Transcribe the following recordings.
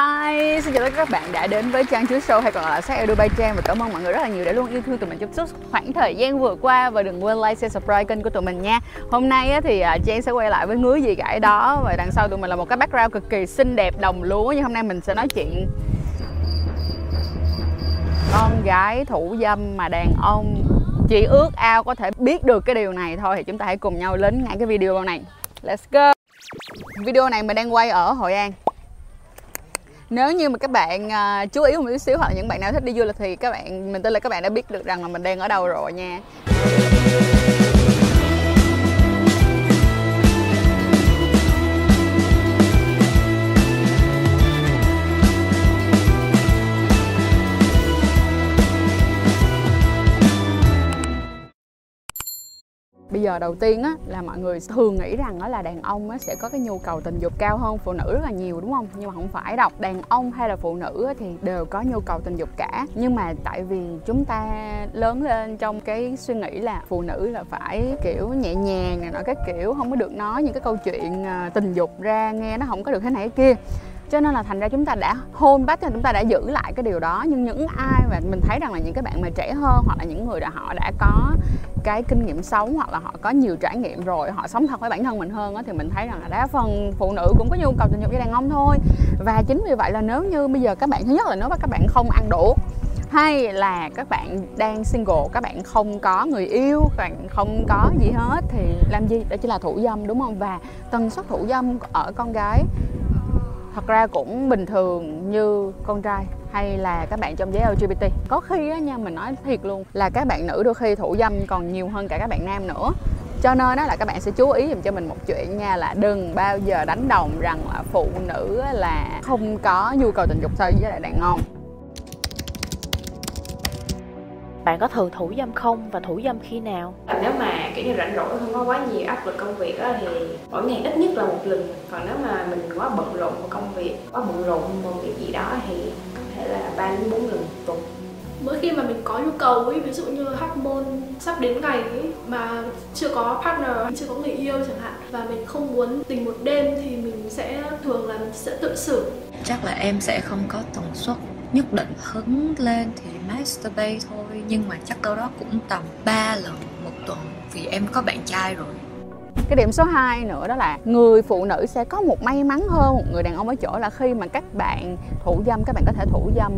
Hi, xin chào tất cả các bạn đã đến với Trang Chuối Show hay còn gọi là sắc Edu Trang và cảm ơn mọi người rất là nhiều đã luôn yêu thương tụi mình trong suốt khoảng thời gian vừa qua và đừng quên like, share, subscribe kênh của tụi mình nha. Hôm nay thì à, Trang sẽ quay lại với ngứa gì gãi đó và đằng sau tụi mình là một cái background cực kỳ xinh đẹp đồng lúa nhưng hôm nay mình sẽ nói chuyện con gái thủ dâm mà đàn ông chỉ ước ao có thể biết được cái điều này thôi thì chúng ta hãy cùng nhau đến ngay cái video này. Let's go. Video này mình đang quay ở Hội An nếu như mà các bạn uh, chú ý một chút xíu hoặc là những bạn nào thích đi du lịch thì các bạn mình tin là các bạn đã biết được rằng là mình đang ở đâu rồi nha. Bây giờ đầu tiên á là mọi người thường nghĩ rằng đó là đàn ông á sẽ có cái nhu cầu tình dục cao hơn phụ nữ rất là nhiều đúng không? Nhưng mà không phải đâu. Đàn ông hay là phụ nữ á, thì đều có nhu cầu tình dục cả. Nhưng mà tại vì chúng ta lớn lên trong cái suy nghĩ là phụ nữ là phải kiểu nhẹ nhàng này nọ cái kiểu không có được nói những cái câu chuyện à, tình dục ra nghe nó không có được thế này thế kia cho nên là thành ra chúng ta đã hôn bắt chúng ta đã giữ lại cái điều đó. Nhưng những ai mà mình thấy rằng là những cái bạn mà trẻ hơn hoặc là những người đã họ đã có cái kinh nghiệm sống hoặc là họ có nhiều trải nghiệm rồi họ sống thật với bản thân mình hơn đó, thì mình thấy rằng là đa phần phụ nữ cũng có nhu cầu tình dục với đàn ông thôi. Và chính vì vậy là nếu như bây giờ các bạn thứ nhất là nếu mà các bạn không ăn đủ hay là các bạn đang single các bạn không có người yêu các bạn không có gì hết thì làm gì? Đó chỉ là thủ dâm đúng không? Và tần suất thủ dâm ở con gái thật ra cũng bình thường như con trai hay là các bạn trong giới LGBT có khi á nha, mình nói thiệt luôn, là các bạn nữ đôi khi thủ dâm còn nhiều hơn cả các bạn nam nữa. Cho nên đó là các bạn sẽ chú ý dùm cho mình một chuyện nha, là đừng bao giờ đánh đồng rằng là phụ nữ là không có nhu cầu tình dục so với lại đàn ông. Bạn có thường thủ dâm không và thủ dâm khi nào? Nếu mà kiểu như rảnh rỗi không có quá nhiều áp lực công việc á thì mỗi ngày ít nhất là một lần. Còn nếu mà mình quá bận rộn vào công việc quá bận rộn vào việc gì đó thì có thể là ba đến bốn lần một tuần. Mỗi khi mà mình có nhu cầu ấy ví dụ như hormone sắp đến ngày ấy, mà chưa có partner chưa có người yêu chẳng hạn và mình không muốn tình một đêm thì mình sẽ thường là mình sẽ tự xử. Chắc là em sẽ không có tần suất nhất định hứng lên thì masturbate thôi. Nhưng mà chắc đâu đó cũng tầm 3 lần một tuần vì em có bạn trai rồi. Cái điểm số 2 nữa đó là người phụ nữ sẽ có một may mắn hơn một người đàn ông ở chỗ là khi mà các bạn thủ dâm, các bạn có thể thủ dâm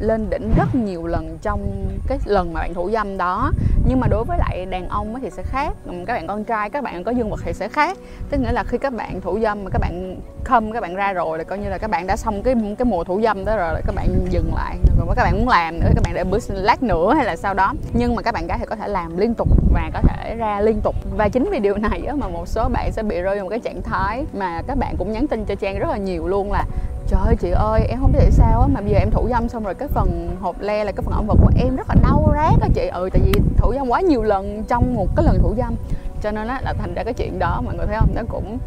lên đỉnh rất nhiều lần trong cái lần mà bạn thủ dâm đó nhưng mà đối với lại đàn ông thì sẽ khác các bạn con trai các bạn có dương vật thì sẽ khác tức nghĩa là khi các bạn thủ dâm mà các bạn khâm các bạn ra rồi là coi như là các bạn đã xong cái cái mùa thủ dâm đó rồi là các bạn dừng lại còn các bạn muốn làm nữa các bạn để bữa lát nữa hay là sau đó nhưng mà các bạn gái thì có thể làm liên tục và có thể ra liên tục và chính vì điều này mà một số bạn sẽ bị rơi vào một cái trạng thái mà các bạn cũng nhắn tin cho trang rất là nhiều luôn là trời ơi chị ơi em không biết tại sao á mà bây giờ em thủ dâm xong rồi cái phần hộp le là cái phần âm vật của em rất là đau rát á chị ừ tại vì thủ dâm quá nhiều lần trong một cái lần thủ dâm cho nên á là thành ra cái chuyện đó mọi người thấy không nó cũng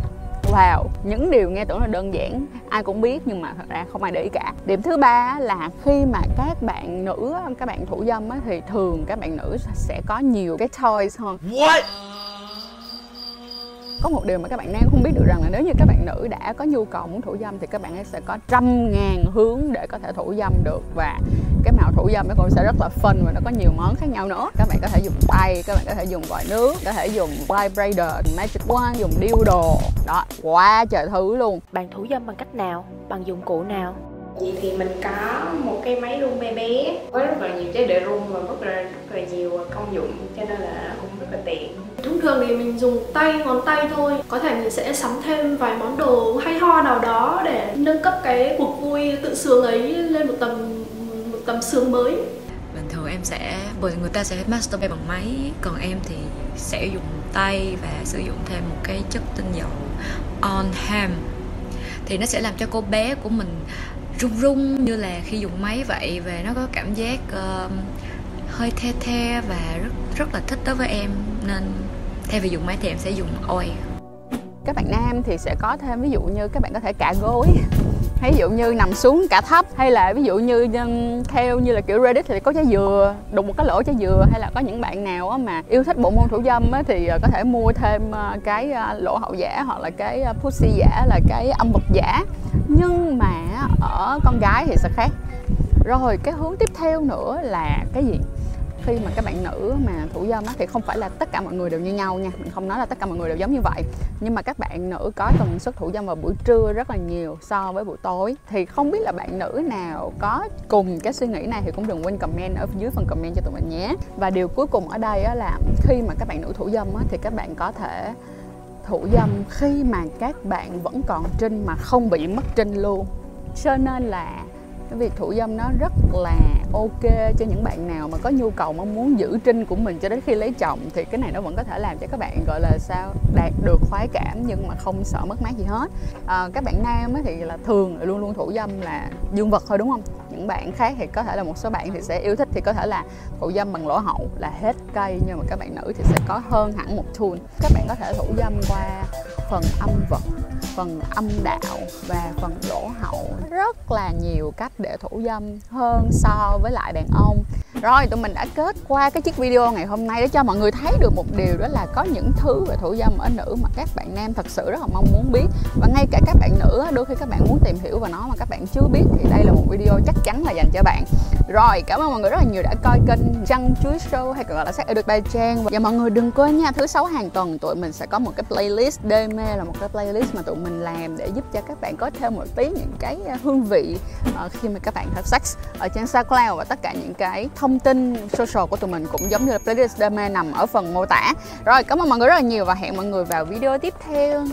Wow, những điều nghe tưởng là đơn giản ai cũng biết nhưng mà thật ra không ai để ý cả. Điểm thứ ba là khi mà các bạn nữ các bạn thủ dâm á, thì thường các bạn nữ sẽ có nhiều cái toys hơn. What? Có một điều mà các bạn nam không biết được rằng là nếu như các bạn nữ đã có nhu cầu muốn thủ dâm thì các bạn ấy sẽ có trăm ngàn hướng để có thể thủ dâm được. Và cái màu thủ dâm nó cũng sẽ rất là phân và nó có nhiều món khác nhau nữa. Các bạn có thể dùng tay, các bạn có thể dùng vòi nước, có thể dùng vibrator, magic wand, dùng dildo. Đó, quá trời thứ luôn. Bạn thủ dâm bằng cách nào? Bằng dụng cụ nào? Vậy thì mình có một cái máy rung bé bé. Với rất là nhiều chế độ rung và rất là rất là nhiều công dụng cho nên là cũng rất là tiện. Thông thường thì mình dùng tay ngón tay thôi. Có thể mình sẽ sắm thêm vài món đồ hay ho nào đó để nâng cấp cái cuộc vui tự sướng ấy lên một tầm một tầm sướng mới. Bình thường em sẽ bởi người ta sẽ masturbate bằng máy còn em thì sẽ dùng tay và sử dụng thêm một cái chất tinh dầu on ham thì nó sẽ làm cho cô bé của mình rung rung như là khi dùng máy vậy và nó có cảm giác uh, hơi the the và rất rất là thích đối với em. Nên thay vì dùng máy thì em sẽ dùng oi các bạn nam thì sẽ có thêm ví dụ như các bạn có thể cả gối. Hay ví dụ như nằm xuống cả thấp hay là ví dụ như theo như là kiểu Reddit thì có trái dừa đụng một cái lỗ trái dừa hay là có những bạn nào mà yêu thích bộ môn thủ dâm thì ờ, có thể mua thêm ờ, cái lỗ hậu giả hoặc là cái pussy giả là cái âm vật giả nhưng mà ở con gái thì sẽ khác. Rồi cái hướng tiếp theo nữa là cái gì? Khi mà các bạn nữ mà thủ dâm á, thì không phải là tất cả mọi người đều như nhau nha. Mình không nói là tất cả mọi người đều giống như vậy. Nhưng mà các bạn nữ có tần suất thủ dâm vào buổi trưa rất là nhiều so với buổi tối. Thì không biết là bạn nữ nào có cùng cái suy nghĩ này thì cũng đừng quên comment ở dưới phần comment cho tụi mình nhé. Và điều cuối cùng ở đây á, là khi mà các bạn nữ thủ dâm á, thì các bạn có thể thủ dâm khi mà các bạn vẫn còn trinh mà không bị mất trinh luôn. Cho nên là cái việc thủ dâm nó rất là ok cho những bạn nào mà có nhu cầu mong muốn giữ trinh của mình cho đến khi lấy chồng thì cái này nó vẫn có thể làm cho các bạn gọi là sao đạt được khoái cảm nhưng mà không sợ mất mát gì hết. À, các bạn nam thì là thường luôn luôn thủ dâm là dương vật thôi đúng không? Những bạn khác thì có thể là một số bạn thì sẽ yêu thích, thì có thể là thủ dâm bằng lỗ hậu là hết cây, nhưng mà các bạn nữ thì sẽ có hơn hẳn một tool. Các bạn có thể thủ dâm qua phần âm vật, phần âm đạo và phần lỗ hậu. Rất là nhiều cách để thủ dâm hơn so với lại đàn ông. Rồi, tụi mình đã kết qua cái chiếc video ngày hôm nay để cho mọi người thấy được một điều, đó là có những thứ về thủ dâm ở nữ mà các bạn nam thật sự rất là mong muốn biết. Và ngay cả các bạn nữ đôi khi các bạn muốn tìm hiểu về nó mà các bạn chưa biết, thì đây là một video chắc chắn là dành cho bạn rồi, cảm ơn mọi người rất là nhiều đã coi kênh Trăng Chuối Show hay còn gọi là sách được bài trang. Và mọi người đừng quên nha, thứ sáu hàng tuần tụi mình sẽ có một cái playlist đê mê là một cái playlist mà tụi mình làm để giúp cho các bạn có thêm một tí những cái ờ, hương vị ờ, khi mà các bạn have sex ở trên SoundCloud và tất cả những cái thông tin social của tụi mình cũng giống như là playlist đê mê nằm ở phần mô tả. Rồi, cảm ơn mọi người rất là nhiều và hẹn mọi người vào video tiếp theo.